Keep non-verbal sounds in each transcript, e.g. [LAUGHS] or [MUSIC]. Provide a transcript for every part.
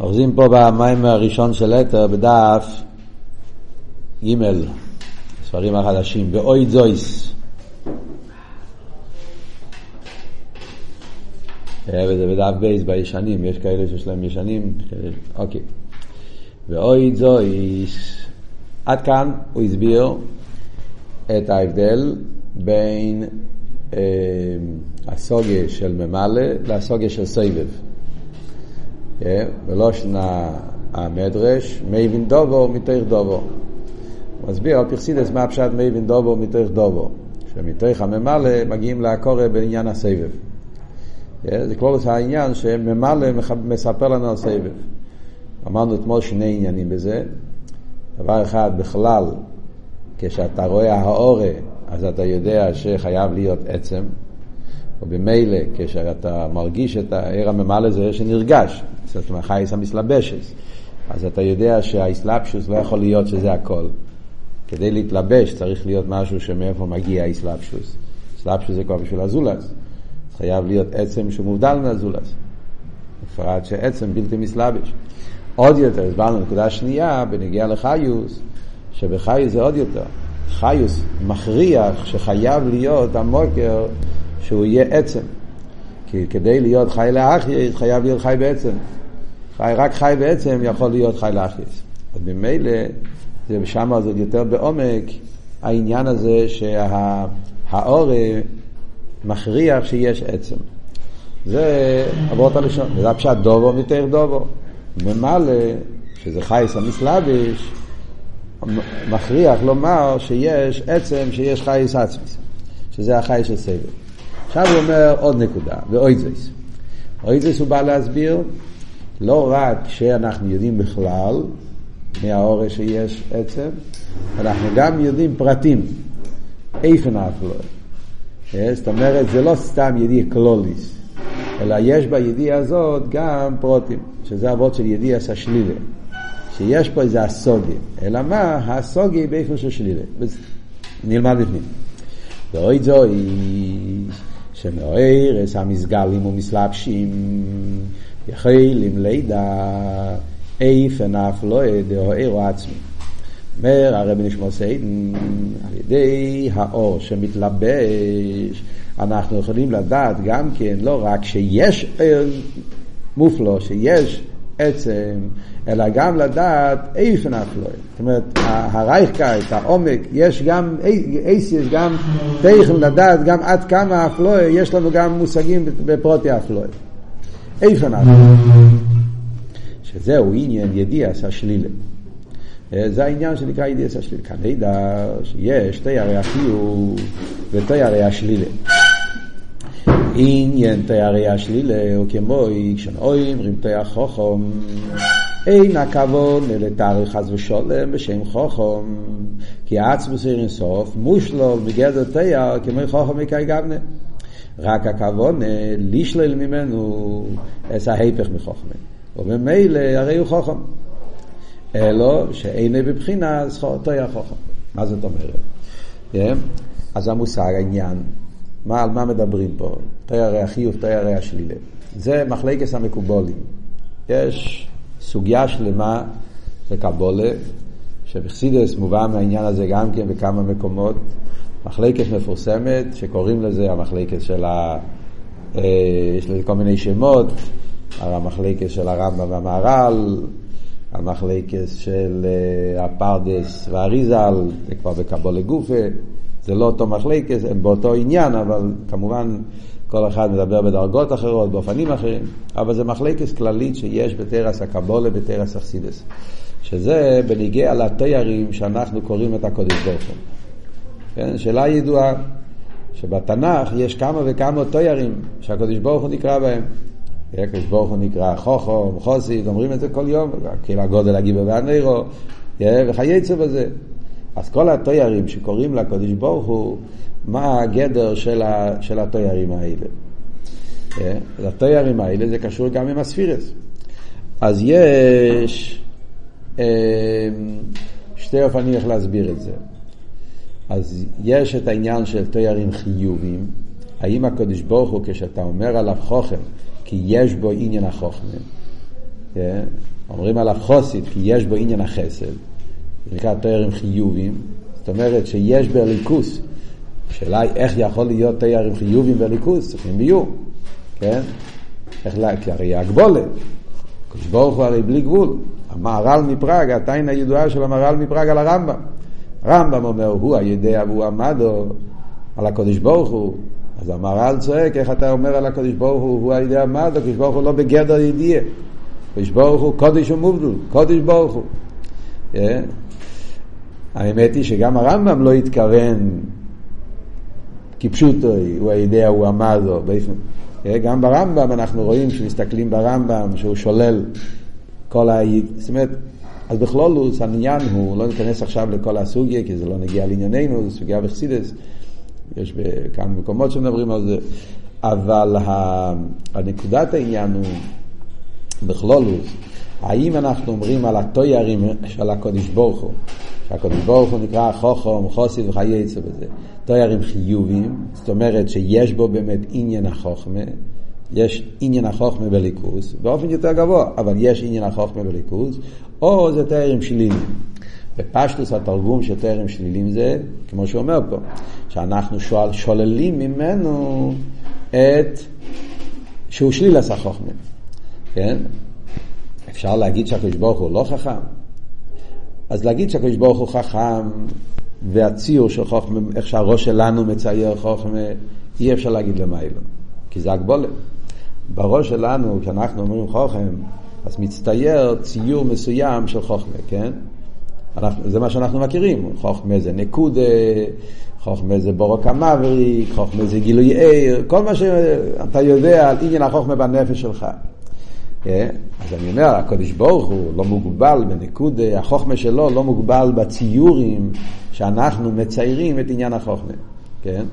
אוחזים פה במים הראשון של אתר בדף ג' ספרים החדשים, באוי זויס. וזה בדף בייס בישנים, יש כאלה שיש להם ישנים, אוקיי. ואוי זויס, עד כאן הוא הסביר את ההבדל בין אה, הסוגיה של ממלא לסוגיה של סבב. בלושן המדרש, מייבין דובו מתוך דובו. מסביר על פרסידס מה הפשט מייבין דובו מתוך דובו, שמתוך הממלא מגיעים לעקורא בעניין הסבב. זה כבר העניין שממלא מספר לנו על סבב. אמרנו אתמול שני עניינים בזה. דבר אחד, בכלל, כשאתה רואה האורה, אז אתה יודע שחייב להיות עצם. ובמילא, כשאתה מרגיש את העיר הממלא זה שנרגש, זאת אומרת, חייס המסלבשס. אז אתה יודע שהאסלאפשוס לא יכול להיות שזה הכל. כדי להתלבש צריך להיות משהו שמאיפה מגיע האסלאפשוס. אסלאפשוס זה כבר בשביל הזולס. חייב להיות עצם שמובדל מהזולס. בפרט שעצם בלתי מסלבש. עוד יותר, הסברנו נקודה שנייה, בנגיע לחיוס, שבחיוס זה עוד יותר. חיוס מכריח שחייב להיות המוקר שהוא יהיה עצם. כי כדי להיות חי לאחי, חייב להיות חי בעצם. חי, רק חי בעצם יכול להיות חי לאחייס. אז ממילא, זה שם זה יותר בעומק, העניין הזה שהאור מכריח שיש עצם. זה אבות הראשון, וזה הפשט דובו מתך דובו. ממלא, שזה חייס המסלביש, מכריח לומר שיש עצם, שיש חייס עצמי, שזה החייס של סבל. עכשיו הוא אומר עוד נקודה, ואויזויס. אויזויס הוא בא להסביר לא רק שאנחנו יודעים בכלל מהאורש שיש עצם, אנחנו גם יודעים פרטים, איפן אפלוי. אה, זאת אומרת, זה לא סתם ידיע קלוליס, אלא יש בידיעה הזאת גם פרוטים, שזה אבות של ידיע השלילה. שיש פה איזה הסוגי, אלא מה? הסוגי באיפה של שלילה. נלמד לפנים. ואוי זוי, שמאוירס המסגלים ומסלבשים יכולים לידע איפן אף לא דאוירו עצמי. אומר הרבי נשמור סיידן, על ידי האור שמתלבש, אנחנו יכולים לדעת גם כן, לא רק שיש מופלו, שיש עצם, אלא גם לדעת איפן אפלוי. זאת אומרת, הרייכקייט, העומק, יש גם, אייס יש גם תכן לדעת גם עד כמה אפלוי, יש לנו גם מושגים בפרוטי אפלוי. איפן אפלוי. שזהו עניין ידיעס השלילה. זה העניין שנקרא ידיעס השלילה. נדע שיש תיירי החיוב ותיירי השלילה. עניין תיירי השלילה הוא כמו כשנאוים רימתי החוכם אין הכבוד לתאריך חס ושולם בשם חוכם כי עצמוס אין סוף מושלול מגדר תייר כמו חוכם מקי גבנה. רק הכבוד לשלל ממנו את ההיפך מחוכם וממילא הרי הוא חוכם אלו שאין בבחינה תייר חוכם מה זאת אומרת? אז המושג העניין מה, על מה מדברים פה? תארי החיוב, תארי השלילה. זה מחלקס המקובולים. יש סוגיה שלמה בקבולה, שבחסידס מובא מהעניין הזה גם כן בכמה מקומות. מחלקת מפורסמת, שקוראים לזה המחלקת של ה... אה, יש לזה כל מיני שמות, המחלקת של הרמב"ם והמהר"ל, המחלקת של אה, הפרדס והאריזל, זה כבר בקבולה גופה. זה לא אותו מחלקת, הם באותו עניין, אבל כמובן כל אחד מדבר בדרגות אחרות, באופנים אחרים, אבל זה מחלקת כללית שיש בתרס הקבולה, בתרס אכסידס, שזה בניגיע לתיירים שאנחנו קוראים את הקודש ברוך. כן, שאלה ידועה, שבתנ"ך יש כמה וכמה תיירים שהקודש ברוך הוא נקרא בהם. הקדוש ברוך הוא נקרא חוכו, חוסיד, אומרים את זה כל יום, כאילו הגודל הגיבר והנרו, וכייצא בזה. אז כל התוירים שקוראים לקדוש ברוך הוא, מה הגדר של, ה, של התוירים האלה? אה, התוירים האלה זה קשור גם עם הספירס. אז יש אה, שתי אופנים איך להסביר את זה. אז יש את העניין של תוירים חיובים. האם הקדוש ברוך הוא, כשאתה אומר עליו חוכם, כי יש בו עניין החוכמה, כן? אומרים על החוסית כי יש בו עניין החסד, נקרא תארים חיובים, זאת אומרת שיש בליכוס, השאלה היא איך יכול להיות תארים חיובים בליכוס, צריכים ביור, כן? איך לה, כי הרי הגבולת, הקדוש ברוך הוא הרי בלי גבול, המהר"ל מפראג, התיינה הידועה של המהר"ל מפראג על הרמב"ם. הרמב"ם אומר, הוא הידע והוא עמדו על הקדוש ברוך הוא. אז המהר"ל צועק, איך אתה אומר על הקדוש ברוך הוא, הוא הידע עמדו, הקדוש ברוך הוא לא בגדר ידיעה. הקדוש ברוך הוא קודש ומובדל, קודש ברוך הוא. Yeah. אה? האמת היא שגם הרמב"ם לא התכוון כפשוטו, הוא הידע, הוא עמדו. אה? גם ברמב"ם אנחנו רואים שמסתכלים ברמב"ם שהוא שולל כל ה... זאת אומרת, אז בכלולוס העניין הוא, לא ניכנס עכשיו לכל הסוגיה, כי זה לא נגיע לענייננו, זו סוגיה בחסידס, יש בכמה מקומות שמדברים על זה, אבל הנקודת העניין הוא, בכלולוס, האם אנחנו אומרים על התוירים של הקודש ברוך הוא, שהקודש ברוך הוא נקרא חוכם, חוסיד וחיי עצר בזה, תוירים חיובים, זאת אומרת שיש בו באמת עניין החוכמה, יש עניין החוכמה בליכוס, באופן יותר גבוה, אבל יש עניין החוכמה בליכוס, או זה תארים שלילים. בפשטוס התרגום של תארים שלילים זה, כמו שהוא אומר פה, שאנחנו שואל, שוללים ממנו את, שהוא שליל עשה חוכמה, כן? אפשר להגיד שהקדוש ברוך הוא לא חכם? אז להגיד שהקדוש ברוך הוא חכם והציור של חוכמה, איך שהראש שלנו מצייר חוכמה, אי אפשר להגיד למה לא. כי זה הגבולת. בראש שלנו, כשאנחנו אומרים חוכם, אז מצטייר ציור מסוים של חוכמה, כן? אנחנו, זה מה שאנחנו מכירים, חוכמה זה נקודה, חוכמה זה בורק המבריק, חוכמה זה גילוי עיר, כל מה שאתה יודע על עניין החוכמה בנפש שלך. כן? אז אני אומר, הקדוש ברוך הוא לא מוגבל בנקודה, החוכמה שלו לא מוגבל בציורים שאנחנו מציירים את עניין החוכמה, כן?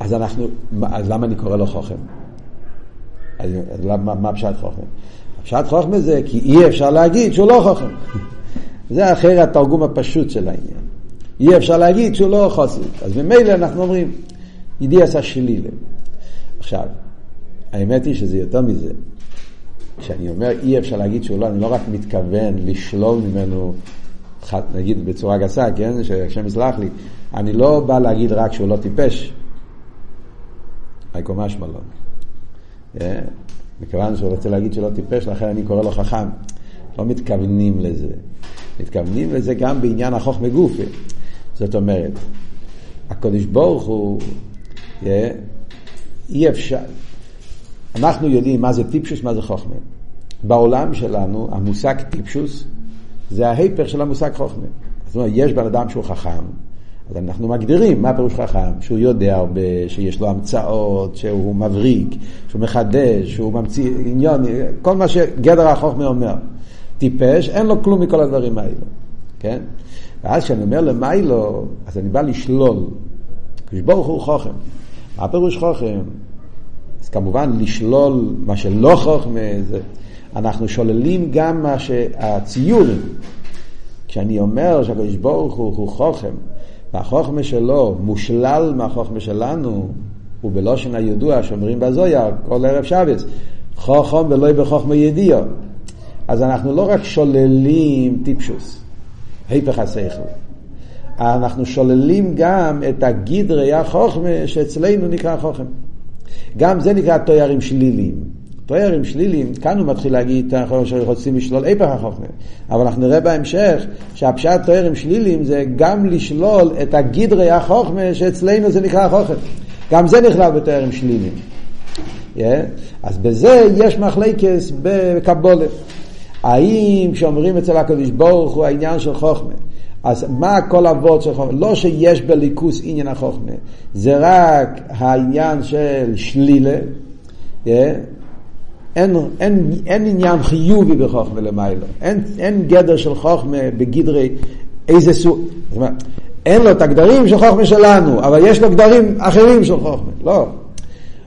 אז אנחנו, אז למה אני קורא לו חוכם? אז למה, מה פשט חוכם? פשט חוכם זה כי אי אפשר להגיד שהוא לא חוכם. [LAUGHS] זה אחר התרגום הפשוט של העניין. אי אפשר להגיד שהוא לא חוסר. אז ממילא אנחנו אומרים, ידיע עשה שלילה. עכשיו, האמת היא שזה יותר מזה. כשאני אומר אי אפשר להגיד שהוא לא, אני לא רק מתכוון לשלול ממנו, נגיד בצורה גסה, כן, שהשם יסלח לי, אני לא בא להגיד רק שהוא לא טיפש, מייקו משמלון. אה? מכיוון שהוא רוצה להגיד שלא טיפש, לכן אני קורא לו חכם. לא מתכוונים לזה. מתכוונים לזה גם בעניין החוכמה גופי. זאת אומרת, הקדוש ברוך הוא, אה? אי אפשר, אנחנו יודעים מה זה טיפשוס, מה זה חוכמה. בעולם שלנו המושג טיפשוס זה ההיפך של המושג חוכמה. זאת אומרת, יש בן אדם שהוא חכם, אז אנחנו מגדירים מה פירוש חכם, שהוא יודע הרבה, שיש לו המצאות, שהוא מבריק, שהוא מחדש, שהוא ממציא עניון, כל מה שגדר החוכמה אומר. טיפש, אין לו כלום מכל הדברים האלו, כן? ואז כשאני אומר למיילו, אז אני בא לשלול. קדוש ברוך הוא חוכם. מה פירוש חוכם? כמובן לשלול מה שלא חוכמה, זה, אנחנו שוללים גם מה שהציורים. כשאני אומר שהקדוש ברוך הוא, הוא חוכם, והחוכמה שלו מושלל מהחוכמה שלנו, ובלושן הידוע שאומרים בזויה כל ערב שבץ, חוכם ולא בחוכמה ידיעו. אז אנחנו לא רק שוללים טיפשוס, היפך השכל, אנחנו שוללים גם את הגדרי החוכמה שאצלנו נקרא חוכם. גם זה נקרא תוארים שליליים. תוארים שליליים, כאן הוא מתחיל להגיד, אנחנו רוצים לשלול היפך החוכמה. אבל אנחנו נראה בהמשך שהפשט תוארים שליליים זה גם לשלול את הגדרי החוכמה שאצלנו זה נקרא חוכמה. גם זה נכלל בתוארים שליליים. Yeah. אז בזה יש מחלקס בקבולה. האם כשאומרים אצל הקדוש ברוך הוא העניין של חוכמה, אז מה כל אבות של חוכמה? לא שיש בליכוס עניין החוכמה, זה רק העניין של שלילה, yeah. אין, אין, אין עניין חיובי בחוכמה למיילו, אין, אין גדר של חוכמה בגדרי איזה סוג, זאת אומרת, אין לו את הגדרים של חוכמה שלנו, אבל יש לו גדרים אחרים של חוכמה, לא.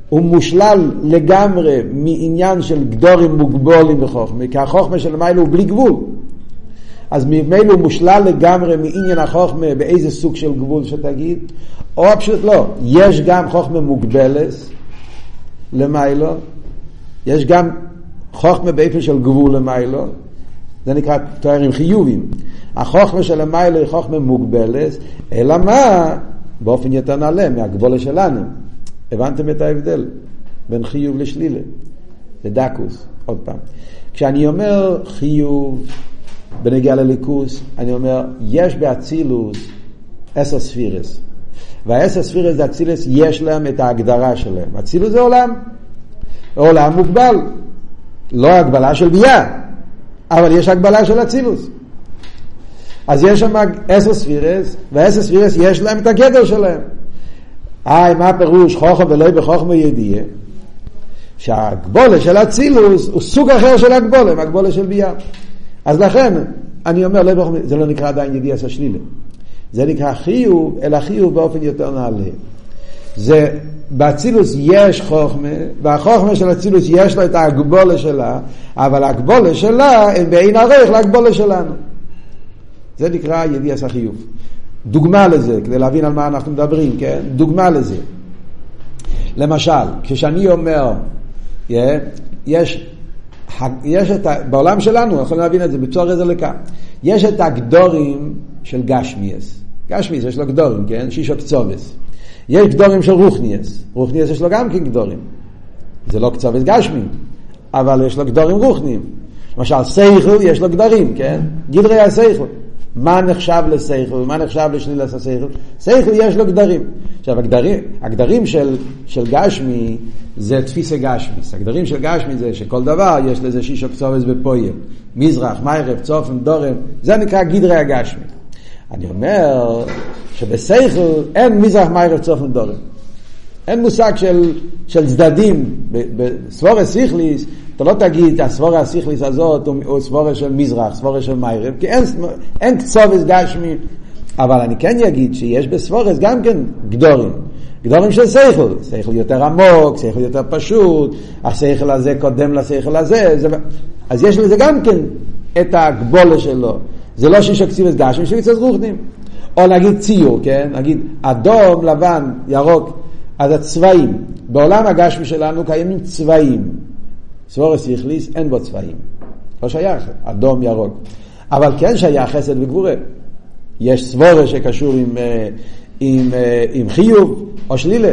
הוא מושלל לגמרי מעניין של גדורים מוגבולים בחוכמה, כי החוכמה של מיילו הוא בלי גבול. אז ממילא הוא מושלל לגמרי מעניין החוכמה באיזה סוג של גבול שתגיד, או פשוט לא, יש גם חוכמה מוגבלת למיילו, יש גם חוכמה באיפה של גבול למיילו, זה נקרא תוארים חיובים. החוכמה של המיילו היא חוכמה מוגבלת, אלא מה? באופן יותר נעלה מהגבולה שלנו. הבנתם את ההבדל בין חיוב לשלילה? זה דקוס, עוד פעם. כשאני אומר חיוב בנגיע לליכוס, אני אומר, יש באצילוס עשר ספירס. והעשר ספירס זה אצילוס, יש להם את ההגדרה שלהם. אצילוס זה עולם. עולם מוגבל. לא הגבלה של ביה, אבל יש הגבלה של אצילוס. אז יש שם עשר ספירס, ועשר ספירס יש להם את הגדר שלהם. היי, מה הפירוש חוכם ולא בחוכמה ידיעה? שהגבולה של אצילוס הוא סוג אחר של הגבולה, מהגבולה של ביה. אז לכן, אני אומר, לא בחוכמה, זה לא נקרא עדיין ידיעה שלילה. זה נקרא חיוב, אלא חיוב באופן יותר נעלה. זה, באצילוס יש חוכמה, והחוכמה של אצילוס יש לה את ההגבולה שלה, אבל ההגבולה שלה הם בעין ערך להגבולה שלנו. זה נקרא ידיעס החיוב. דוגמה לזה, כדי להבין על מה אנחנו מדברים, כן? דוגמה לזה. למשל, כשאני אומר, יש, יש את ה, בעולם שלנו, אנחנו יכולים להבין את זה בצורה לכאן, יש את הגדורים של גשמיאס. גשמיאס יש לו גדורים, כן? שישו קצובס. יש גדורים של רוחניאס. רוחניאס יש לו גם כן גדורים. זה לא קצובס גשמי, אבל יש לו גדורים רוחניים. למשל, סייכל יש לו גדרים, כן? גדרי הסייכל. מה נחשב לסייכל ומה נחשב לשלילת הסייכל? סייכל יש לו גדרים. עכשיו הגדרים, הגדרים של, של גשמי זה תפיסה גשמיס. הגדרים של גשמי זה שכל דבר יש לזה שישו קצובס בפויר. מזרח, מיירב, צופן, דורם, זה נקרא גדרי הגשמי. אני אומר שבסייכל אין מזרח, מיירב, צופן, דורם. אין מושג של, של צדדים. בסבורס סיכליס אתה לא תגיד, הסבורה הסיכליס הזאת הוא סבורה של מזרח, סבורה של מיירב, כי אין, אין קצובס גשמי. אבל אני כן אגיד שיש בסבורס גם כן גדורים. גדורים של שכל, שכל יותר עמוק, שכל יותר פשוט, השכל הזה קודם לשכל הזה, זה... אז יש לזה גם כן את הגבולה שלו. זה לא שיש אקסיבס גשמי, שיש אקסיבס רוחנים. או נגיד ציור, כן? נגיד אדום, לבן, ירוק, אז הצבעים. בעולם הגשמי שלנו קיימים צבעים. סבורס יכליס, אין בו צבעים. לא שייך, אדום, ירוק. אבל כן שייך חסד וגבורה. יש סבורס שקשור עם, אה, עם, אה, עם חיוב או שלילה.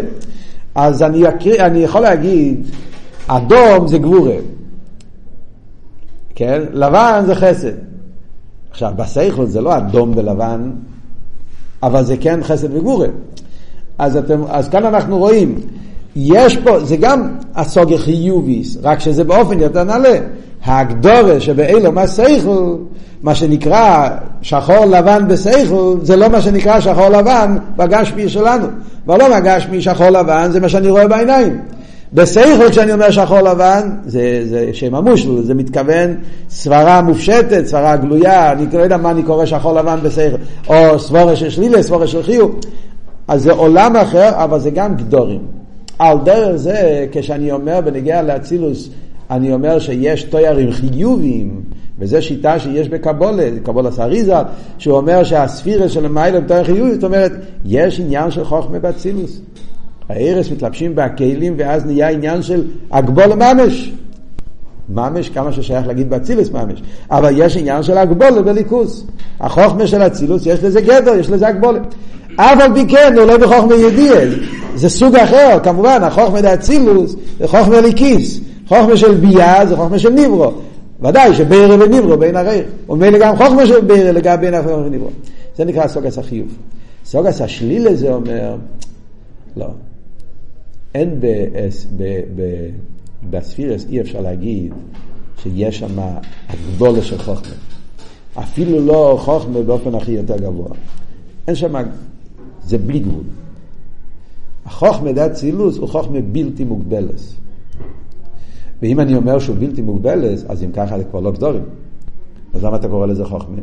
אז אני, אקריא, אני יכול להגיד, אדום זה גבורה. כן? לבן זה חסד. עכשיו, בסייכות זה לא אדום ולבן, אבל זה כן חסד וגבורה. אז, אתם, אז כאן אנחנו רואים יש פה, זה גם הסוגיה חיוביס, רק שזה באופן יותר נעלה. ההגדורה שבאילו מה סייכל, מה שנקרא שחור לבן בסייכל, זה לא מה שנקרא שחור לבן בגשמי שלנו. ולא מהגשמי שחור לבן, זה מה שאני רואה בעיניים. בסייכל כשאני אומר שחור לבן, זה, זה שם המושל, זה מתכוון סברה מופשטת, סברה גלויה, אני לא יודע מה אני קורא שחור לבן בסייכל, או סבורה של שלילה, סבורה של חיוב. אז זה עולם אחר, אבל זה גם גדורים. על דרך זה, כשאני אומר בנגיע לאצילוס, אני אומר שיש תוארים חיובים, וזו שיטה שיש בקבולה, קבולה סאריזה, שהוא אומר שהספירה של המיילה הם תואר חיובי, זאת אומרת, יש עניין של חוכמה באצילוס. הארס מתלבשים בכלים ואז נהיה עניין של הגבולה ממש. ממש, כמה ששייך להגיד באצילוס ממש. אבל יש עניין של הגבולה בליכוס. החוכמה של אצילוס, יש לזה גדר, יש לזה הגבולה. אף על פי כן, הוא לא בחוכמה ידיעה. זה סוג אחר, כמובן, החוכמה דאצילוס זה חוכמה ליקיס. חוכמה של ביה זה חוכמה של ניברו. ודאי שבירה וניברו בין הרי. ומילא גם חוכמה של בירה לגבי בין הרי וניברו. זה נקרא סוגס החיוב. סוגס השלילה זה אומר, לא. אין בספירס אי אפשר להגיד שיש שם הגבולה של חוכמה. אפילו לא חוכמה באופן הכי יותר גבוה. אין שם, זה בלי גבול. החוכמה דת צילוס הוא חוכמה בלתי מוגבלת. ואם אני אומר שהוא בלתי מוגבלת, אז אם ככה זה כבר לא גדולים. אז למה אתה קורא לזה חוכמה?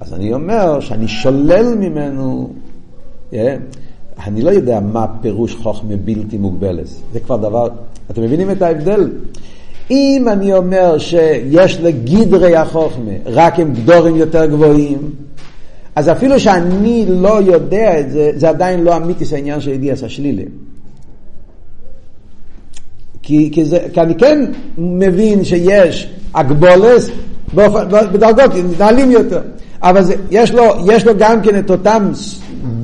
אז אני אומר שאני שולל ממנו, yeah, אני לא יודע מה פירוש חוכמה בלתי מוגבלת. זה כבר דבר, אתם מבינים את ההבדל? אם אני אומר שיש לגדרי החוכמה רק עם גדורים יותר גבוהים, אז אפילו שאני לא יודע את זה, זה עדיין לא אמיתי העניין של ידיעס השלילי. כי, כי, זה, כי אני כן מבין שיש אגבולס בדרגות נעלים יותר. אבל זה, יש, לו, יש לו גם כן את אותם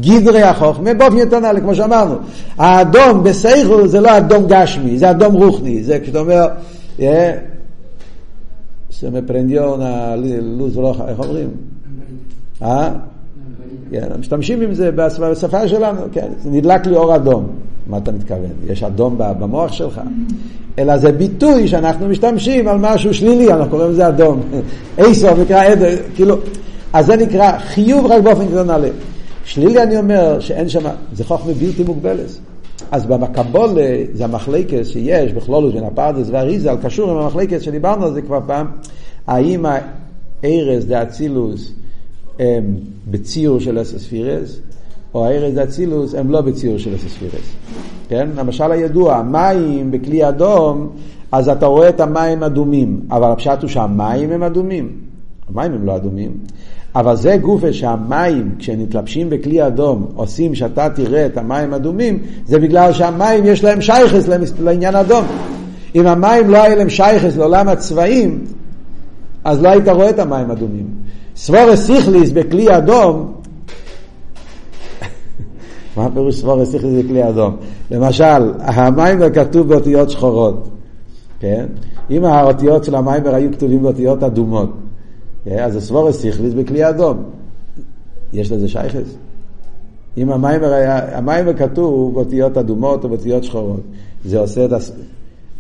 גדרי החוכמה באופן יותר נעלה, כמו שאמרנו. האדום בסייכו זה לא אדום גשמי, זה אדום רוחני. זה כשאתה אומר, se me prendió una luz roja, איך אומרים? אה? כן, משתמשים עם זה בשפה שלנו, כן, זה נדלק לי אור אדום. מה אתה מתכוון? יש אדום במוח שלך? אלא זה ביטוי שאנחנו משתמשים על משהו שלילי, אנחנו קוראים לזה אדום. [LAUGHS] איסו נקרא עדר, כאילו, אז זה נקרא חיוב רק באופן קטונלי. שלילי אני אומר שאין שם, זה חוכמה בלתי מוגבלת. אז במקבול זה המחלקת שיש בכלולות בין הפרדס והריזה, קשור עם המחלקת שדיברנו על זה כבר פעם, האם הארז דאצילוס הם בציור של אסספירס, או הארז דאצילוס הם לא בציור של אסספירס. כן? למשל הידוע, המים בכלי אדום, אז אתה רואה את המים אדומים, אבל הפשט הוא שהמים הם אדומים. המים הם לא אדומים. אבל זה גופה שהמים, כשנתלבשים בכלי אדום, עושים שאתה תראה את המים אדומים, זה בגלל שהמים יש להם שייכס לעניין אדום. אם המים לא היה להם שייכס לעולם הצבעים, אז לא היית רואה את המים אדומים. סבורס סיכליס בכלי אדום, מה הפירוש סבורס סיכליס בכלי אדום? למשל, המים כתוב באותיות שחורות, כן? אם האותיות של המיימר היו כתובים באותיות אדומות, כן? אז הסבורס סיכליס בכלי אדום. יש לזה שייכס? אם המיימר, היה, המיימר כתוב באותיות אדומות או באותיות שחורות, זה עושה את הס...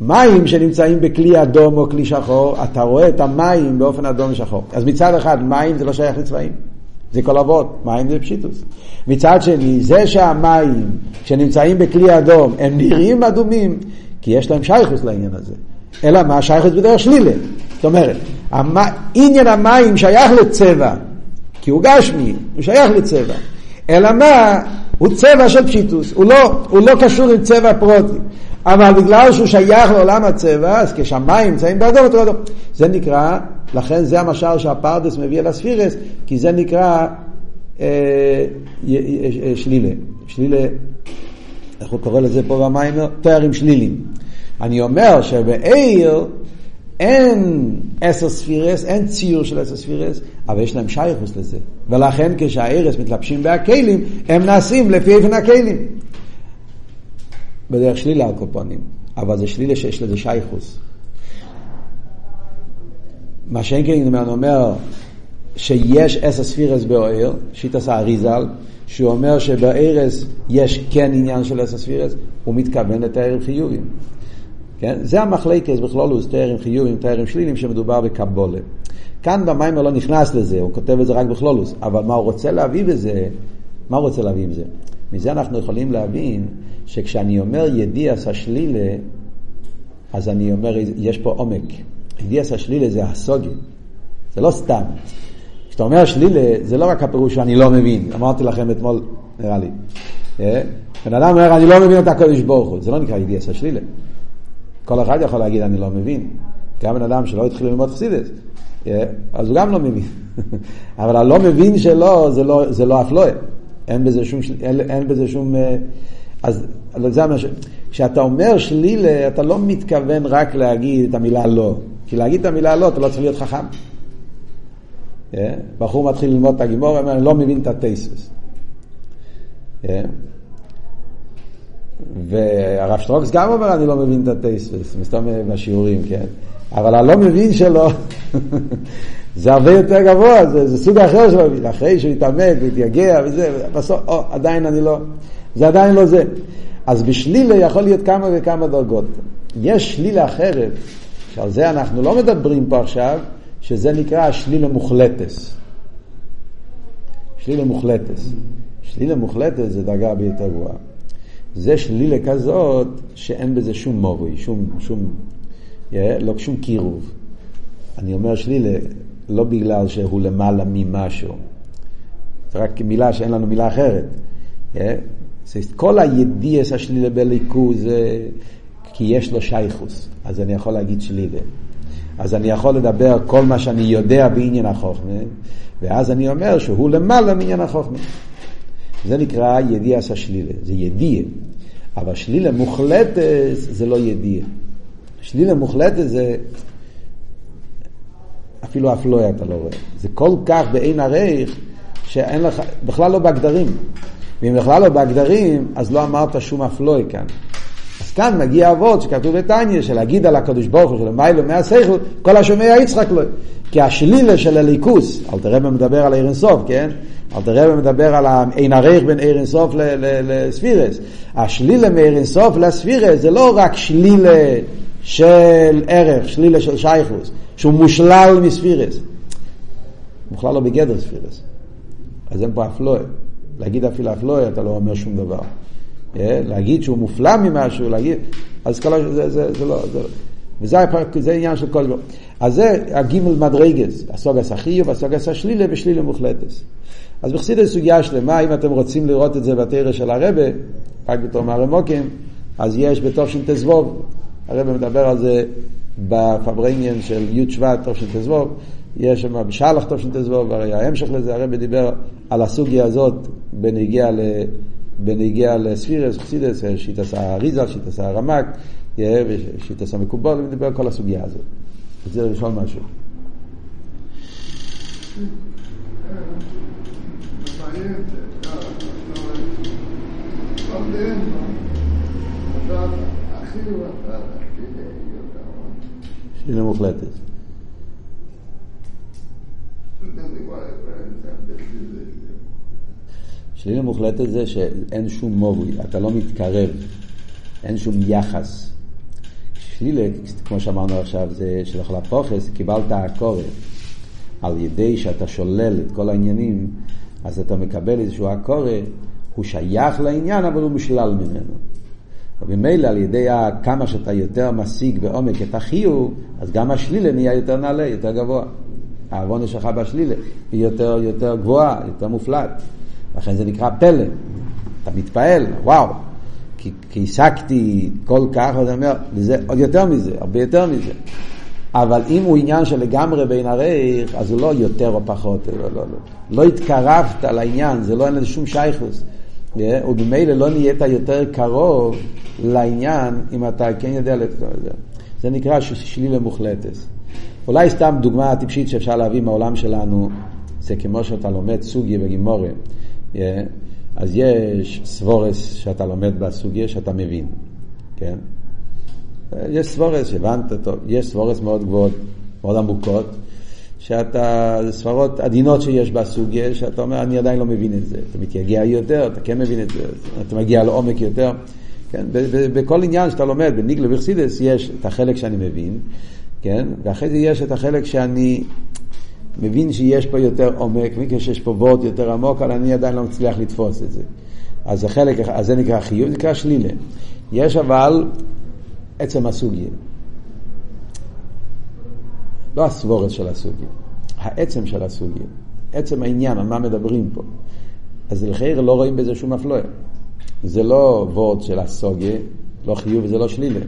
מים שנמצאים בכלי אדום או כלי שחור, אתה רואה את המים באופן אדום ושחור. אז מצד אחד, מים זה לא שייך לצבעים. זה כל אבות, מים זה פשיטוס. מצד שני, זה שהמים שנמצאים בכלי אדום, הם נראים אדומים, כי יש להם שייכוס לעניין הזה. אלא מה? שייכוס בדרך שלילה. זאת אומרת, המ... עניין המים שייך לצבע, כי הוא גשמי, הוא שייך לצבע. אלא מה? הוא צבע של פשיטוס, הוא לא, הוא לא קשור עם צבע פרוטי. אבל בגלל שהוא שייך לעולם הצבע, אז כשהמים נמצאים באדום, אותו אדום. זה נקרא, לכן זה המשל שהפרדס מביא אל הספירס, כי זה נקרא אה, אה, שלילה. שלילה, איך הוא קורא לזה פה במים? תארים שלילים. אני אומר שבעיר אין עשר ספירס, אין ציור של עשר ספירס, אבל יש להם שייכוס לזה. ולכן כשהערס מתלבשים בהכלים, הם נעשים לפי איפן הכלים. בדרך שלילה על קופונים, אבל זה שלילה שיש לזה שייכוס. מה שאין כן אומר שיש עשר ספירס באויר, שיטס האריזל, שהוא אומר שבארז יש כן עניין של עשר ספירס, הוא מתכוון לתארים חיובים. כן? זה המחלקס בכלולוס, תארים חיובים, תארים שלילים, שמדובר בקבולה. כאן במיימר לא נכנס לזה, הוא כותב את זה רק בכלולוס, אבל מה הוא רוצה להביא בזה, מה הוא רוצה להביא בזה? מזה אנחנו יכולים להבין שכשאני אומר ידיעס השלילה, אז אני אומר, יש פה עומק. ידיעס השלילה זה הסוגי, זה לא סתם. כשאתה אומר שלילה, זה לא רק הפירוש שאני לא מבין, אמרתי לכם אתמול, נראה לי. אה? בן אדם אומר, אני לא מבין את הקודש ברוך הוא, זה לא נקרא ידיעס השלילה. כל אחד יכול להגיד, אני לא מבין. גם בן אדם שלא התחיל ללמוד חסידס? אז הוא גם לא מבין. [LAUGHS] אבל הלא מבין שלו, זה לא, זה לא אפלואה. אין בזה שום, אין, אין בזה שום... אה, אז זה מה ש... כשאתה אומר שלילה, אתה לא מתכוון רק להגיד את המילה לא. כי להגיד את המילה לא, אתה לא צריך להיות חכם. Yeah. בחור מתחיל ללמוד את הגימור, הוא אומר, אני לא מבין את הטייסס. Yeah. והרב שטרוקס גם אומר, אני לא מבין את הטייסס, מסתום בשיעורים, כן? אבל הלא מבין שלו, זה הרבה יותר גבוה, זה, זה סוג אחר שלו, אחרי שהוא יתעמק ויתייגע וזה, בסוף, או, עדיין אני לא, זה עדיין לא זה. אז בשלילה יכול להיות כמה וכמה דרגות. יש שלילה אחרת, שעל זה אנחנו לא מדברים פה עכשיו, שזה נקרא שלילה מוחלטס. שלילה מוחלטס. שלילה מוחלטס זה דרגה הרבה יותר גבוהה. זה שלילה כזאת שאין בזה שום מורי, שום, שום, לא שום קירוב. אני אומר שלילה לא בגלל שהוא למעלה ממשהו, זה רק מילה שאין לנו מילה אחרת. כל הידיעס השלילה בליכוז זה כי יש לו שייכוס, אז אני יכול להגיד שלילה. אז אני יכול לדבר כל מה שאני יודע בעניין החוכמה, ואז אני אומר שהוא למעלה מעניין החוכמה. זה נקרא ידיעס השלילה, זה ידיעה. אבל שלילה מוחלטת זה לא ידיעה. שלילה מוחלטת זה אפילו אפלויה אתה לא רואה. זה כל כך בעין הרייך שאין לך, בכלל לא בהגדרים. ואם בכלל לא בהגדרים, אז לא אמרת שום אפלוי כאן. אז כאן מגיע אבות שכתוב בתניא, שלהגיד על הקדוש ברוך הוא, שלמיילו מהשכל, כל השומע יצחק לו. כי השלילה של הליכוס, אל תראה מה מדבר על עיר אינסוף, כן? אל תראה מה מדבר על אין ערך בין עיר אינסוף לספירס. השלילה מעיר אינסוף לספירס זה לא רק שלילה של ערך, שלילה של שייכוס, שהוא מושלל מספירס. בכלל לא בגדר ספירס. אז אין פה אפלואה. להגיד אפילו אפלואה, אתה לא אומר שום דבר. אה, להגיד שהוא מופלא ממשהו, להגיד, אז כל זה, זה, זה לא, זה. וזה זה עניין של כל דבר. אז זה הגימל מדרגס, הסוגס החיוב, הסוגס השלילה ושלילה מוחלטס. אז בחסידת סוגיה שלמה, אם אתם רוצים לראות את זה בתרא של הרבה, רק בתור מהרמוקים, אז יש בתשט"ו, הרבה מדבר על זה בפברנגן של י' שבט תשט"ו, יש שם בשלח תשט"ו, והרי ההמשך לזה, הרבה דיבר על הסוגיה הזאת בנגיע ל... בנגיע לספירס, חסידס, שיטס האריזה, שיטס הרמק, שיטס המקובל, ומדבר על כל הסוגיה הזאת. רוצה לשאול משהו. שלילה מוחלטת. שלילה מוחלטת זה שאין שום מובוי, אתה לא מתקרב, אין שום יחס. שלילה, כמו שאמרנו עכשיו, זה שלכל הפוכס, קיבלת הקורא. על ידי שאתה שולל את כל העניינים, אז אתה מקבל איזשהו הקורא, הוא שייך לעניין, אבל הוא משלל ממנו. וממילא על ידי כמה שאתה יותר משיג בעומק את החיוב, אז גם השלילה נהיה יותר נעלה, יותר גבוה. העוונה שלך בשלילה היא יותר, יותר גבוהה, יותר מופלט. לכן זה נקרא פלא. אתה מתפעל, וואו, כי השגתי כל כך, ואתה אומר, וזה עוד יותר מזה, הרבה יותר מזה. אבל אם הוא עניין של לגמרי בין הרייך, אז הוא לא יותר או פחות, לא, לא, לא. לא התקרבת לעניין, זה לא אין לזה שום שייכוס. ובמילא לא נהיית יותר קרוב לעניין אם אתה כן יודע לתקוע את זה. זה נקרא שלילה מוחלטת. אולי סתם דוגמה טיפשית שאפשר להביא מהעולם שלנו, זה כמו שאתה לומד סוגיה וגימורה. אז יש סבורס שאתה לומד בסוגיה שאתה מבין, כן? יש סבורס שהבנת טוב, יש סבורס מאוד גבוהות, מאוד עמוקות, שאתה, זה סברות עדינות שיש בסוגיה, שאתה אומר, אני עדיין לא מבין את זה. אתה מתייגע יותר, אתה כן מבין את זה, אתה מגיע לעומק יותר. כן? בכל עניין שאתה לומד, בניגלה וחסידס, יש את החלק שאני מבין, כן? ואחרי זה יש את החלק שאני מבין שיש פה יותר עומק, מכיוון שיש פה וורט יותר עמוק, אבל אני עדיין לא מצליח לתפוס את זה. אז זה חלק, אז זה נקרא חיוב, זה נקרא שלילה. יש אבל עצם הסוגיה. לא הסבורת של הסוגיה, העצם של הסוגיה. עצם העניין, על מה מדברים פה. אז לכאורה לא רואים בזה שום אפלואה. זה לא וורד של הסוגיה, לא חיוב וזה לא שלילה.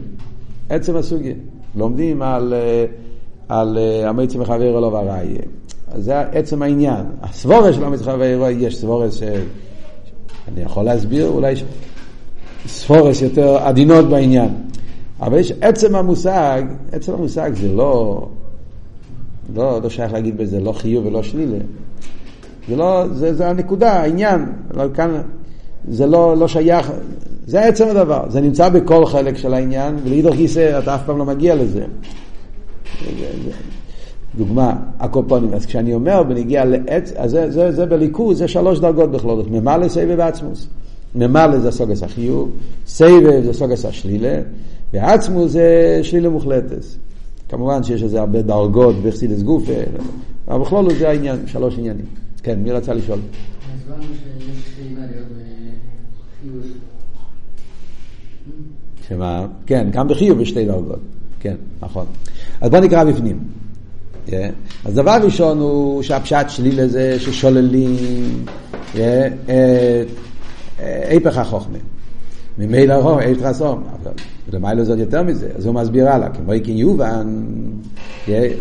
עצם הסוגיה. לומדים על, אה, על אה, המציא מחבר אלו וראיה. זה עצם העניין. הסבורה של המציא מחבר אלו, יש סבורה ש... אני יכול להסביר אולי ספורס יותר עדינות בעניין. אבל יש עצם המושג, עצם המושג זה לא, לא, לא שייך להגיד בזה, לא חיוב ולא שלילה. זה לא, זה, זה הנקודה, העניין. אבל כאן זה לא, לא שייך, זה עצם הדבר. זה נמצא בכל חלק של העניין, ולאידוך גיסא אתה אף פעם לא מגיע לזה. דוגמה, הקופונים. אז כשאני אומר בנגיע לעץ, אז זה, זה, זה בליכוז, זה שלוש דרגות בכללות. ממלא, סבב ועצמוס. ממלא זה סוגס החיוב, סבב זה סוגס השלילה, ועצמוס זה שלילה מוחלטת. כמובן שיש לזה הרבה דרגות בחסידס גופה, אבל בכלול זה העניין, שלוש עניינים. כן, מי רצה לשאול? שמה? כן, גם בחיוב יש שתי דרגות. כן, נכון. אז בוא נקרא בפנים. Yeah. אז דבר ראשון הוא שהפשט שלי לזה ששוללים yeah, היפך החוכמה. ממילא רום, רסום. אבל למיילו זאת יותר מזה, אז הוא מסביר הלאה, כמו איקין יובן,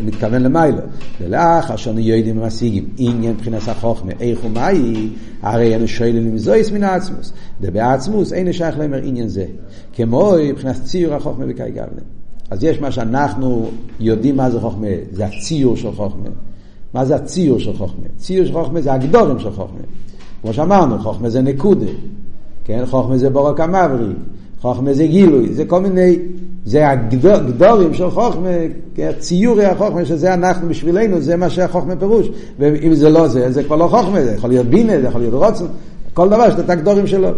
מתכוון למיילו. ולאחר שאנו יודעים ומשיגים עניין מבחינת החוכמה, איך ומאי, הרי אנו שואלים אם זויס מן העצמוס. ובעצמוס אין שייך לומר עניין זה. כמו מבחינת ציור החוכמה וקאי גבנה. אז יש מה שאנחנו יודעים מה זה חוכמה, זה הציור של חוכמה. מה זה הציור של חוכמה? ציור של חוכמה זה הגדורים של חוכמה. כמו שאמרנו, חוכמה זה נקודה, כן? חוכמה זה בורק המברי, חוכמה זה גילוי, זה כל מיני, זה הגדורים של חוכמה, כן? ציורי החוכמה, שזה אנחנו בשבילנו, זה מה שהחוכמה פירוש. ואם זה לא זה, זה כבר לא חוכמה, זה יכול להיות בינה, זה יכול להיות רוצן, כל דבר יש את הגדורים שלו.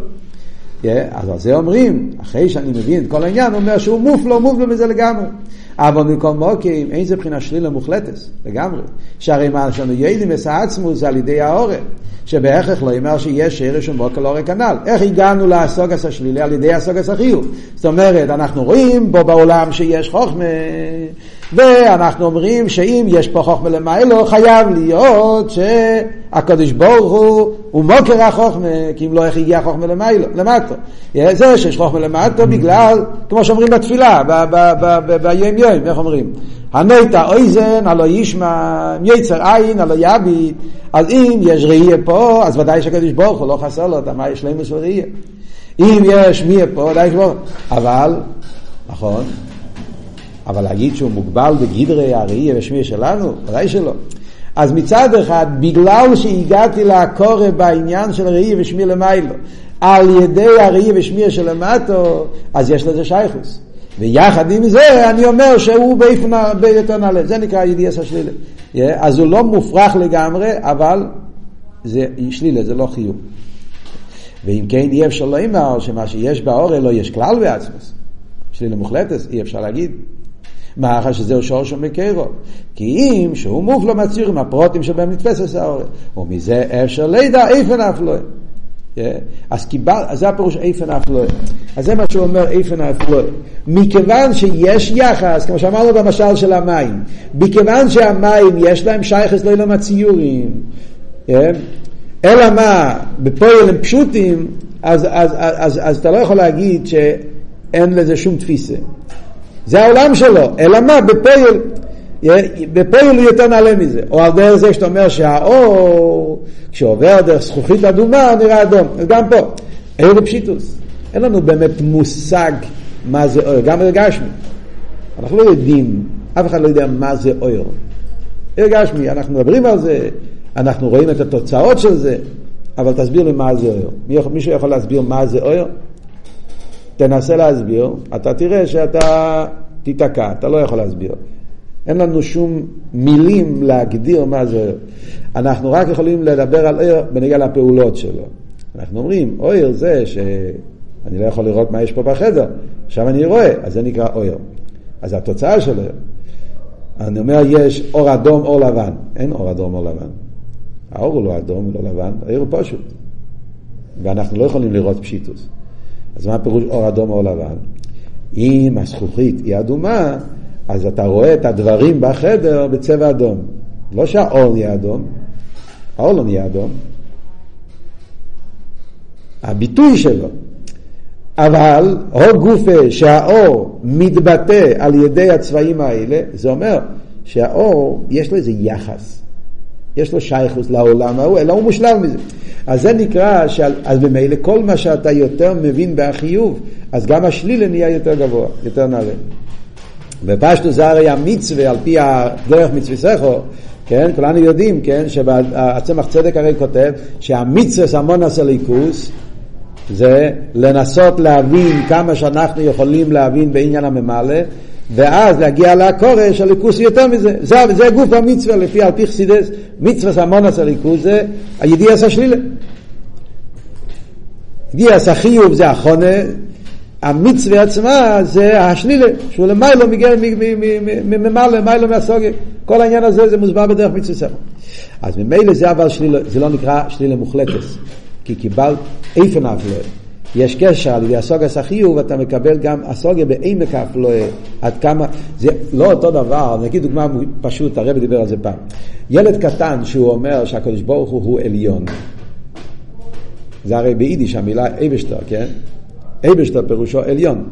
Yeah, אז על זה אומרים, אחרי שאני מבין את כל העניין, הוא אומר שהוא מופלו, מופלו מזה לגמרי. אבל מכל מוקים אין זה מבחינה שלילה מוחלטת, לגמרי. שהרי מה שאנו יודעים את העצמוס זה על ידי העורף. שבהכרח לא יאמר שיש שרש ומוקר לא רק כנ"ל. איך הגענו לאסוגס השלילי? על ידי אסוגס החיוב. זאת אומרת, אנחנו רואים בו בעולם שיש חוכמה, ואנחנו אומרים שאם יש פה חוכמה למיילו, חייב להיות שהקדוש ברוך הוא, הוא מוקר החוכמה, כי אם לא, איך הגיע החוכמה למיילו, למטו. זה שיש חוכמה למטו בגלל, כמו שאומרים בתפילה, ביום יום, איך אומרים? הנטע אויזן, הלא ישמע, יצר עין, הלא יביט. אז אם יש ראייה פה, אז ודאי שהקדוש ברוך הוא לא חסר לו את מה יש להם של ראייה. אם יש מי פה, ודאי שברוך אבל, נכון, אבל להגיד שהוא מוגבל בגדרי הראייה ושמי שלנו, ודאי שלא. אז מצד אחד, בגלל שהגעתי לעקורת בעניין של ראייה ושמי למיילו, על ידי הראייה ושמי שלמטו, אז יש לזה שייכוס. ויחד עם זה אני אומר שהוא באיפן נעלה, זה נקרא ידיעס השלילה. אז הוא לא מופרך לגמרי, אבל זה שלילה, זה לא חיוב. ואם כן אי אפשר לא אמר שמה שיש באורל לא יש כלל בעצמוס. שלילה מוחלטת, אי אפשר להגיד. מאחר שזהו שור של מקרו. כי אם שהוא מופלו מצהיר עם הפרוטים שבהם נתפס את האורל. ומזה אפשר לידע איפן אף לא. אז קיבל, אז זה הפירוש איפן אפלואה. אז זה מה שהוא אומר איפן אפלואה. מכיוון שיש יחס, כמו שאמרנו במשל של המים, מכיוון שהמים יש להם שייכס לא ילם הציורים, אלא מה, בפועל הם פשוטים, אז, אז, אז, אז, אז אתה לא יכול להגיד שאין לזה שום תפיסה. זה העולם שלו, אלא מה, בפועל בפועל הוא יותר נעלה מזה. או על דרך זה שאתה אומר שהאור, כשעובר דרך זכוכית אדומה, נראה אדום. גם פה, עיר פשיטוס. אין לנו באמת מושג מה זה אור, גם הרגשנו. אנחנו לא יודעים, אף אחד לא יודע מה זה אור. הרגשמי, אנחנו מדברים על זה, אנחנו רואים את התוצאות של זה, אבל תסביר לי מה זה אור. מישהו יכול להסביר מה זה אור? תנסה להסביר, אתה תראה שאתה תיתקע, אתה לא יכול להסביר. אין לנו שום מילים להגדיר מה זה. אנחנו רק יכולים לדבר על אויר בנגיע לפעולות שלו. אנחנו אומרים, אויר זה שאני לא יכול לראות מה יש פה בחדר, עכשיו אני רואה, אז זה נקרא אויר. אז התוצאה של אויר. אני אומר, יש אור אדום, אור לבן. אין אור אדום, אור לבן. האור הוא לא אדום, לא לבן, האור הוא פשוט. ואנחנו לא יכולים לראות פשיטוס. אז מה הפירוש אור אדום, אור לבן? אם הזכוכית היא אדומה, אז אתה רואה את הדברים בחדר בצבע אדום. לא שהאור נהיה אדום, האור לא נהיה אדום. הביטוי שלו. אבל הו גופה שהאור מתבטא על ידי הצבעים האלה, זה אומר שהאור יש לו איזה יחס. יש לו שייכוס לעולם ההוא, אלא הוא מושלם מזה. אז זה נקרא, שעל, אז ממילא כל מה שאתה יותר מבין בהחיוב, אז גם השלילה נהיה יותר גבוה, יותר נעלה. בפשטו זה הרי המצווה על פי הדרך מצווה סכו, כן, כולנו יודעים, כן, שהצמח צדק הרי כותב שהמצווה סמון הסליקוס זה לנסות להבין כמה שאנחנו יכולים להבין בעניין הממלא ואז להגיע לקורש, הליכוס יותר מזה. זה, זה גוף המצווה לפי על פי חסידס, מצווה סמונס הליכוס זה הידיעס השלילה. ידיעס החיוב זה החונה, המצווה עצמה זה השלילה, שהוא למיילו ממעלה, למיילו מהסוגיה. כל העניין הזה זה מוסבר בדרך מצווה ספר. אז ממילא זה אבל שלילה, זה לא נקרא שלילה מוחלטת, כי קיבלת איפן אפלואה. יש קשר על ידי הסוגס החיוב, אתה מקבל גם הסוגיה בעמק האפלואה, עד כמה, זה לא אותו דבר, נגיד דוגמה פשוט, הרב דיבר על זה פעם. ילד קטן שהוא אומר שהקדוש ברוך הוא הוא עליון. זה הרי ביידיש המילה אבשטר, כן? אבשטר פירושו עליון.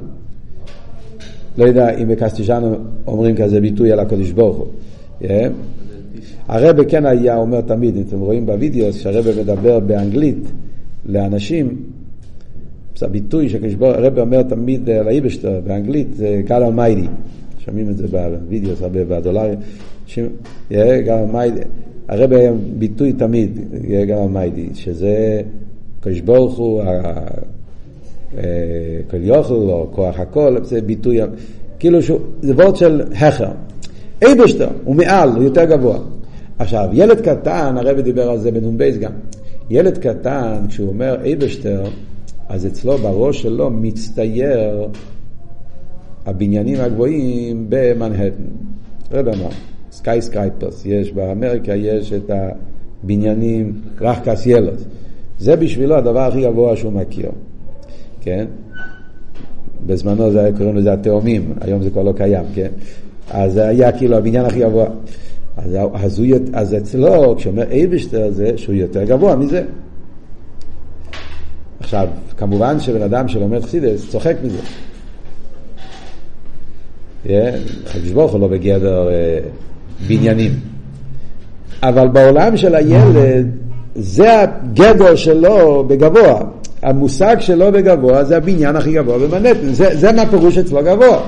לא יודע אם בקסטיג'אנו אומרים כזה ביטוי על הקדוש ברוך הוא. Yeah. הרב כן היה אומר תמיד, אם אתם רואים בווידאו, שהרב מדבר באנגלית לאנשים, זה הביטוי שהרב אומר תמיד על האיבשטר באנגלית, זה God Almighty. שומעים את זה בווידאו, הרבה בדולרים. הרב היה ביטוי תמיד, גם המיידי, שזה קדוש ברוך הוא, כל יוכל או כוח הכל, זה ביטוי, כאילו שהוא, זה וורד של הכר. אייבשטר הוא מעל, הוא יותר גבוה. עכשיו, ילד קטן, הרב דיבר על זה בנ"ב גם. ילד קטן, כשהוא אומר אייבשטר, אז אצלו בראש שלו מצטייר הבניינים הגבוהים במנהטן. רב אמר, skyscrapers, יש באמריקה, יש את הבניינים רחקס ילוס. זה בשבילו הדבר הכי גבוה שהוא מכיר, כן? בזמנו זה היה קוראים לזה התאומים, היום זה כבר לא קיים, כן? אז זה היה כאילו הבניין הכי גבוה. אז, אז, הוא, אז אצלו, כשאומר אייבשטר זה שהוא יותר גבוה מזה. עכשיו, כמובן שבן אדם שלומד חסידס צוחק מזה. חדש ברוך הוא לא בגדר אה, בניינים. אבל בעולם של הילד, זה הגדר שלו בגבוה. המושג שלו בגבוה זה הבניין הכי גבוה במנהטן. זה, זה מה פירוש אצלו גבוה.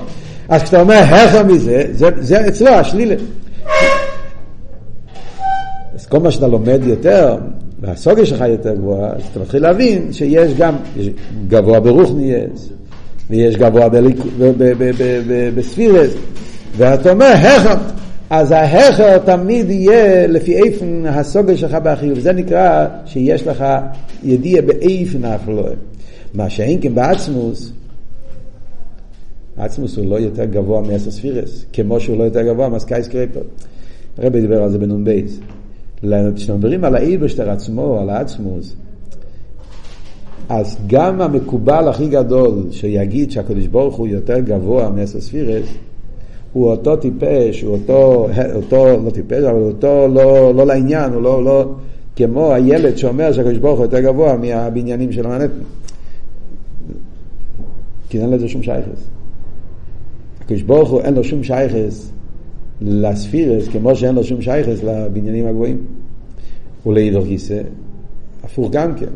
אז כשאתה אומר הכר מזה, זה, זה אצלו השלילה. אז כל מה שאתה לומד יותר, והסוגיה שלך יותר גבוהה, אז אתה מתחיל להבין שיש גם, יש גבוה ברוכניאס, ויש גבוה בספירס, ואתה אומר, הכר, אז ההכר תמיד יהיה לפי איפן הסוגיה שלך באחיוב. זה נקרא שיש לך ידיע באיפן האפלואה. מה שאין כן בעצמוס, עצמוס הוא לא יותר גבוה מעשר ספירס, כמו שהוא לא יותר גבוה מה skyscraper. הרבי דיבר על זה בנ"ב. כשמדברים על האיברשטר עצמו, על העצמוס, אז גם המקובל הכי גדול שיגיד שהקדוש ברוך הוא יותר גבוה מעשר ספירס, הוא אותו טיפש, הוא אותו, [LAUGHS] אותו לא טיפש, אבל אותו לא, לא לעניין, הוא לא, לא כמו הילד שאומר שהקדוש ברוך הוא יותר גבוה מהבניינים של המנהטן. כי אין לזה שום שייכס. הקדוש ברוך הוא אין לו שום שייכס לספירס, כמו שאין לו שום שייכס לבניינים הגבוהים. ולעידור כיסא, הפוך גם כן.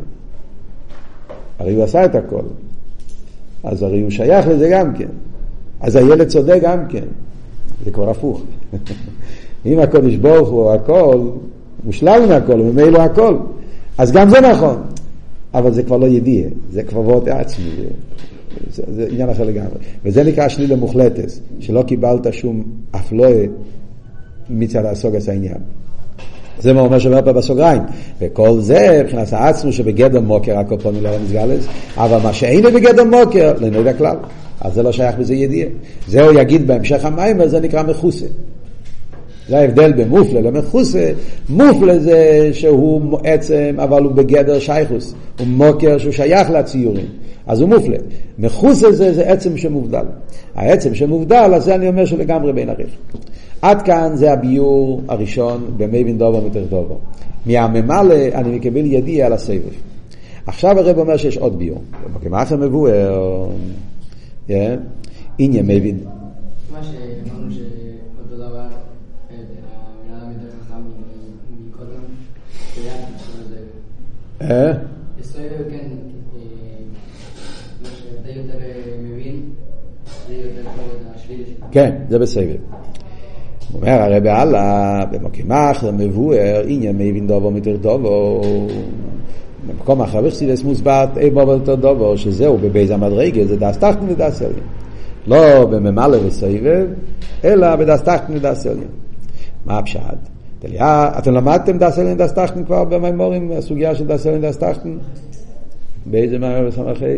הרי הוא עשה את הכל. אז הרי הוא שייך לזה גם כן. אז הילד צודק גם כן. זה כבר הפוך. [LAUGHS] אם הקודש ברוך הוא הכל, מושלם מהכל, וממילא הכל. אז גם זה נכון. אבל זה כבר לא ידיע, זה כבר וורט עצמי. זה, זה עניין אחר לגמרי. וזה נקרא שלילה מוחלטת, שלא קיבלת שום אפלואה מצד הסוגס העניין. זה מה אומר שאומר פה בסוגריים. וכל זה, מבחינת העצמו שבגדר מוקר הקופונים לא נסגלס, אבל מה שאינו בגדר מוקר, לא נדע כלל. אז זה לא שייך בזה ידיעה. זה הוא יגיד בהמשך המים, וזה נקרא מכוסה. זה ההבדל בין מופלה למכוסה. מופלה זה שהוא עצם, אבל הוא בגדר שייכוס. הוא מוקר שהוא שייך לציורים. אז הוא מופלה. מכוסה זה, זה עצם שמובדל. העצם שמובדל, אז זה אני אומר שלגמרי בין עריך. עד כאן זה הביור הראשון במי בן דובו מתך דובו. מהממלא אני מקבל ידיע על הסבב. עכשיו הרב אומר שיש עוד ביור. עניין מי בן... מה שאמרנו שאותו דבר, המנהל יותר חכם מקודם, אה? כן, כן, זה בסבב. אומר הרב הלאה, במקימח מבואר, עניין מבין דובו מתר דובו. במקום אחר בחסידס מוסברת אי בובו יותר דובו, שזהו בבייז המדרגה, זה דס תחתן ודס עליין. לא בממלא וסבב, אלא בדס תחתן ודס עליין. מה הפשט? אתם למדתם דס עליין דס תחתן כבר במימורים, הסוגיה של דס עליין דס תחתן? באיזה מערב סמכי?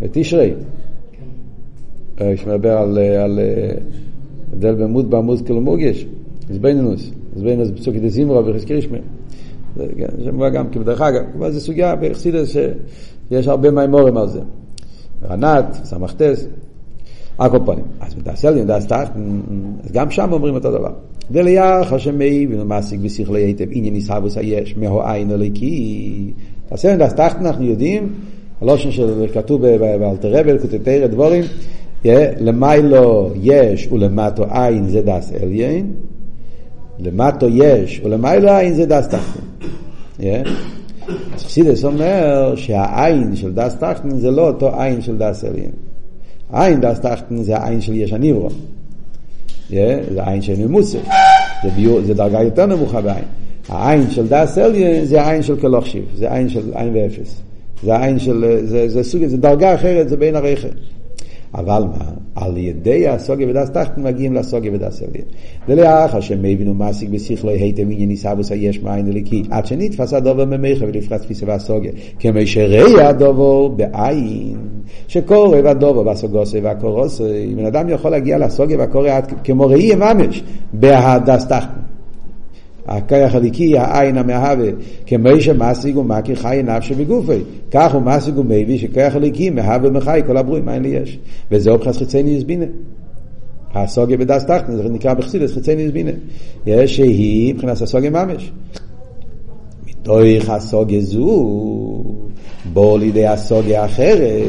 בתשרי. יש מדבר על, על הבדל בין מודבא מוזקל ומורגש, זבנינוס, זבנינוס בפסוקי דזימרה וחזקירישמי. זה מובא גם כבדרך אגב, אבל זו סוגיה בחסידס שיש הרבה מימורים על זה. רנת, סמכתס, הקופונים. אז מתעשה לי נדע סתח, אז גם שם אומרים אותו דבר. דליח השם מי ומעסיק בשכלי היטב עניין ישהבוס היש מהו עין אליקי. תעשה לי סתח, אנחנו יודעים, הלושן שכתוב באלתרבל, כותבי דבורים, למיילו יש ולמטו עין זה דס עליין, למטו יש ולמיילו עין זה דס תחתון. אז חסידס אומר שהעין של דס טחטן זה לא אותו עין של דס אליין. עין דס טחטן זה העין של יש הניברו. זה העין של ממוסר. זה, ביור, זה דרגה יותר נמוכה בעין. העין של דס אליין זה העין של כלוכשיב, זה עין של עין ואפס. זה העין של, זה, זה סוג, זה דרגה אחרת, זה בין הרייכר. אבל מה? על ידי הסוגיה ודס תחתן מגיעים לסוגיה ודס עליין. ולאחר שהם הבינו מעסיק בשכלו היטב עניין עיסאוויס היש מאין אליקי, עד שנתפס הדובר ממך ולפרץ תפיסה והסוגיה. כמו שראי הדובר בעין, שקורא והדובר והסוגוסי והקורוסי, בן אדם יכול להגיע לסוגיה והקורא כמו ראי ממש, בהדס תחתן. הכיח הליקי, העין המהווה, כמו שמשיג ומכיר חי נפשי בגופי. כך הוא משיג ומביא שכיח הליקי מהווה מחי כל הברואים, אין לי יש. וזה אופחס חיצייני יזבינה. הסוגיה בדס תחתן, זה נקרא בחסידס חיצייני יזבינה. יש שהיא מבחינת הסוגיה ממש. מתוך הסוגיה זו, בוא לידי הסוגיה אחרת.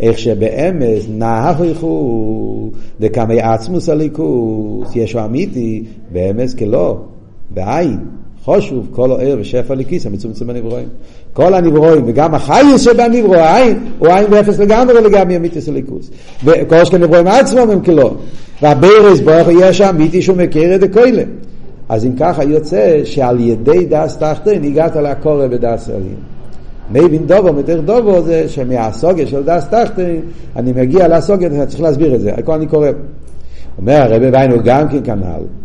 איך שבאמס נהפכו דקמי עצמוס הליכוס, ישו אמיתי, באמס כלא. בעין, חושוב, כל הער ושפע לכיס, המצומצם בנברואים. כל הנברואים, וגם החייס שבנברוא, העין, הוא עין ואפס לגמרי לגמרי אמיתיס הליכוס. וכל שכן נברואים עצמם הם כלא. והברז ברוך יש אמיתי שהוא מכיר את הכוילה. אז אם ככה יוצא שעל ידי דס תחתן הגעת לקורא בדס עלים. מייבין דובו, מתך דובו זה שמהסוגיה של דס תחתן אני מגיע לסוגיה, צריך להסביר את זה, הכל אני קורא. אומר הרבי ויינו גם כן כנ"ל.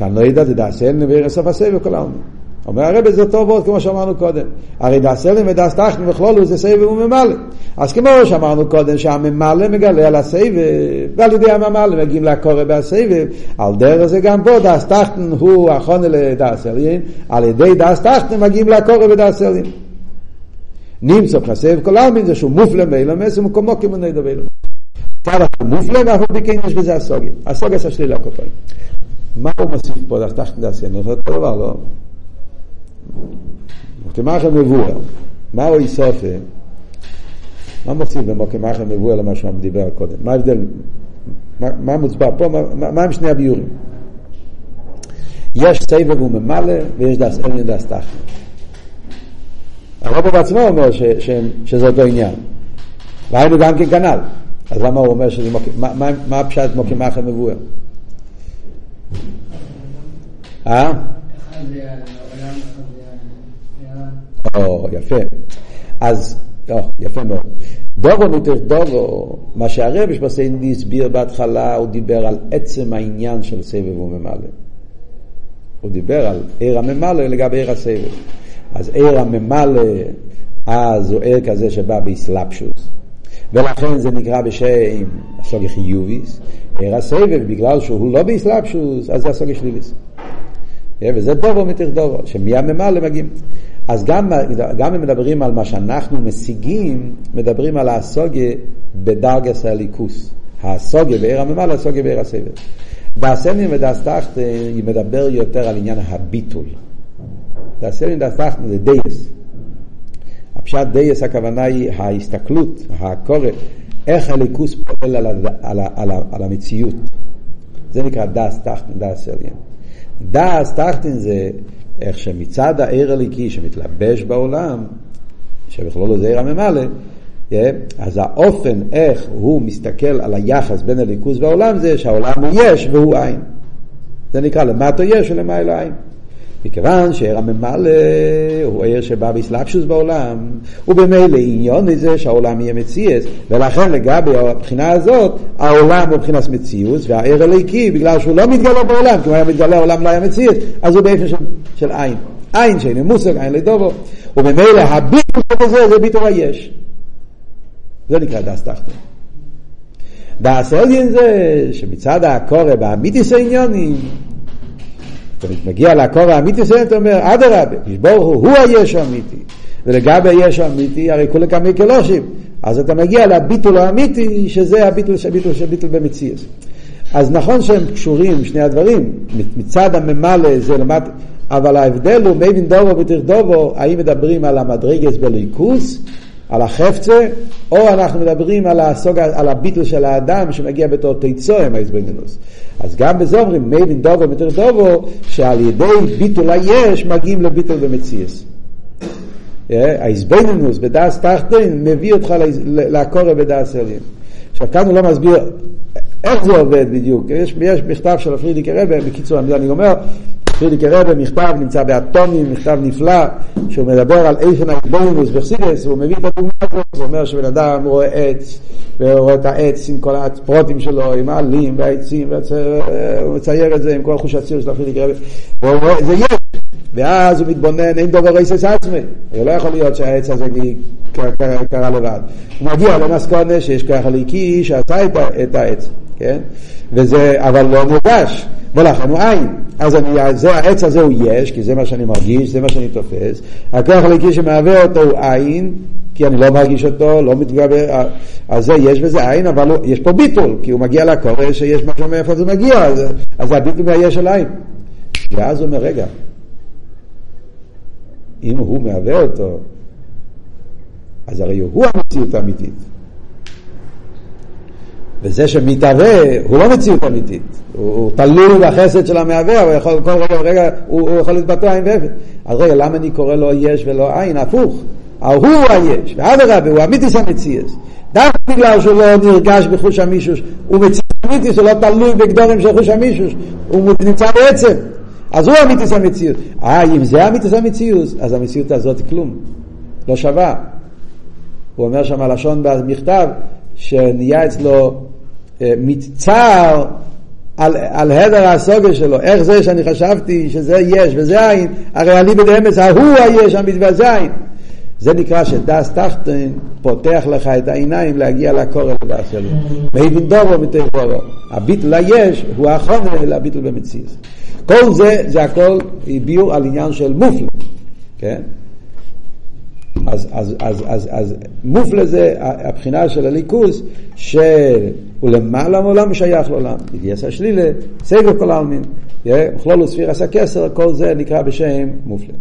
כאן לא ידעתי דעשן וירסוף הסבב כל העלמין. אומר הרב זה טוב מאוד כמו שאמרנו קודם. הרי דעשן ודעס תחתן וכלולו זה סבב וממלא. אז כמו שאמרנו קודם שהממלא מגלה על הסבב, ועל ידי הממלא מגיעים לקורא בהסבב, על דרך זה גם פה דעס תחתן הוא החונה לדעס עליין, על ידי דעס תחתן מגיעים לקורא בדעס עליין. נמצא חסב כל העלמין זה שהוא מופלא באילומס ומקומו כמו נדע באילומס. צד מופלא ואף על פי כן יש בזה הסוגיה. הסוגיה זה השלילה פעם. מה הוא מוסיף פה? דחתך דעשיין, זה אותו דבר, לא? מוקמחם מבואר, מה הוא איסופה? מה מוסיף במוקמחם מבואר למה שהוא דיבר קודם? מה ההבדל? מה מוצבע פה? מה הם שני הביורים? יש סבב וממלא ויש דס אין דס תחת. הרב בעצמו אומר שזה אותו עניין. והיינו גם כן כנ"ל. אז למה הוא אומר שזה מוק... מה, מה, מה הפשט מוקמחם מבואר? אה? או, יפה. אז, או, יפה מאוד. דובו מתוך דובו, מה שהרב שבסנדי הסביר בהתחלה, הוא דיבר על עצם העניין של סבב וממלא. הוא דיבר על עיר הממלא לגבי עיר הסבב. אז עיר הממלא, אז הוא עיר כזה שבא באסלאפשוס. ולכן זה נקרא בשם הסוגי חיוביס. עיר הסבב, בגלל שהוא לא באסלאפשוס, אז זה הסוגי שליליס. וזה דובו מתוך דובו, שמהממלא מגיעים. אז גם, גם אם מדברים על מה שאנחנו משיגים, מדברים על הסוגיה בדרגס הליכוס. הסוגיה בעיר הממלא, הסוגיה בעיר הסבב. דאסנים ודאסתחתן, היא מדבר יותר על עניין הביטול. דאסנים ודאסתחתן זה דייס. הפשט דייס הכוונה היא ההסתכלות, הקורא, איך הליכוס פועל על, על, על, על, המציאות. זה נקרא דאס תחתן, דאס תחתן זה איך שמצד העיר הליקי שמתלבש בעולם, שבכלול זה עיר הממלא, אז האופן איך הוא מסתכל על היחס בין הליכוז והעולם זה שהעולם הוא יש והוא אין. זה נקרא למטה יש ולמעלה אין. מכיוון שעיר הממלא הוא עיר שבא באסלאפשוס בעולם, ובמילא עניון לזה שהעולם יהיה מציאס, ולכן לגבי הבחינה הזאת, העולם הוא מבחינת מציאוס, והעיר הליקי, בגלל שהוא לא מתגלה בעולם, כי הוא היה מתגלה העולם לא היה מציאס, אז הוא באופן של, של עין. עין שאין מושג, עין לדובו, ובמילא הביטול הזה זה ביטול היש. זה נקרא דס תחתון. דס עליין זה שמצד הקורא באמיתיס העניונים, אתה מגיע לקור האמיתי שלהם, אתה אומר, אדרבה, ברוך הוא, הוא היש האמיתי. ולגבי היש האמיתי, הרי כולי כמי כלושים. אז אתה מגיע לביטול האמיתי, שזה הביטול של ביטול של ביטול במציאס. אז נכון שהם קשורים, שני הדברים, מצד הממלא זה למד, אבל ההבדל הוא מבין דובו ותרדובו, האם מדברים על המדרגס בליכוס, על החפצה, או אנחנו מדברים על, הסוג, על הביטל של האדם שמגיע בתור תיצוהם ההזבנינוס. אז גם בזה אומרים מייבין דובו מתר דובו, שעל ידי ביטול היש מגיעים לביטול במציאס. ההזבנינוס בדס תחתין מביא אותך לקורא בדס עליין. עכשיו כאן הוא לא מסביר איך זה עובד בדיוק. יש, יש מכתב של הפרידיקי רבה, בקיצור אני אומר, פרידיקי רבה מכתב נמצא באטומים, מכתב נפלא, שהוא מדבר על איפן ההתבונינוס וחסידס, הוא מביא את הדוגמה הזאת, הוא אומר שבן אדם רואה עץ, והוא רואה את העץ עם כל הפרוטים שלו, עם העלים והעצים, והוא מצייר את זה עם כל חוש הציר של הפרידיקי רבה, והוא רואה, זה יש. ואז הוא מתבונן, אין דובר רייסס עצמי. זה לא יכול להיות שהעץ הזה קרה לבד. הוא מגיע למסקונה שיש ככה ליקי שעשה את העץ, כן? וזה, אבל לא מורגש, ולכן הוא עין. אז אני, זה, העץ הזה הוא יש, כי זה מה שאני מרגיש, זה מה שאני תופס. הכוח הליקי שמהווה אותו הוא עין, כי אני לא מרגיש אותו, לא מתגבר, אז זה יש בזה עין, אבל הוא, יש פה ביטול, כי הוא מגיע לקורא שיש משהו מאיפה זה מגיע, אז, אז הביטול מהיש של עין. ואז הוא אומר, רגע, אם הוא מהווה אותו, אז הרי הוא המציאות האמיתית. וזה שמתהווה הוא לא מציאות אמיתית, הוא, הוא תלוי בחסד של המהווה, אבל יכול, כל רגע ורגע הוא, הוא יכול להתבטא עין ואפס. אז רגע, למה אני קורא לו יש ולא עין? הפוך. ההוא הוא היש, ואדרבה, הוא אמיתיס המציאס. דווקא בגלל שהוא לא נרגש בחוש המישוש, הוא מציאות אמיתיס, הוא לא תלוי בגדורים של חוש המישוש, הוא נמצא בעצם. אז הוא אמיתיס המציאות. אה, אם זה אמיתיס המציאות, אז המציאות הזאת כלום, לא שווה. הוא אומר שם לשון במכתב, שנהיה אצלו אה, מצער על, על הדר הסוגר שלו, איך זה שאני חשבתי שזה יש וזה אין, הרי אני בדאמץ ההוא היש המתווה זה אין. זה נקרא שדס תחתן פותח לך את העיניים להגיע לקורא לדס שלו. מבין דובו מתוך דובו. הביטל היש הוא האחרון לביטל במציאות. כל זה, זה הכל הביאו על עניין של מופלה, כן? אז, אז, אז, אז, אז מופלה זה הבחינה של הליכוס שהוא למעלה מעולם שייך לעולם. ידיעס השלילה, סגר כל העלמין, מכלול וספיר עשה כסר, כל זה נקרא בשם מופלה.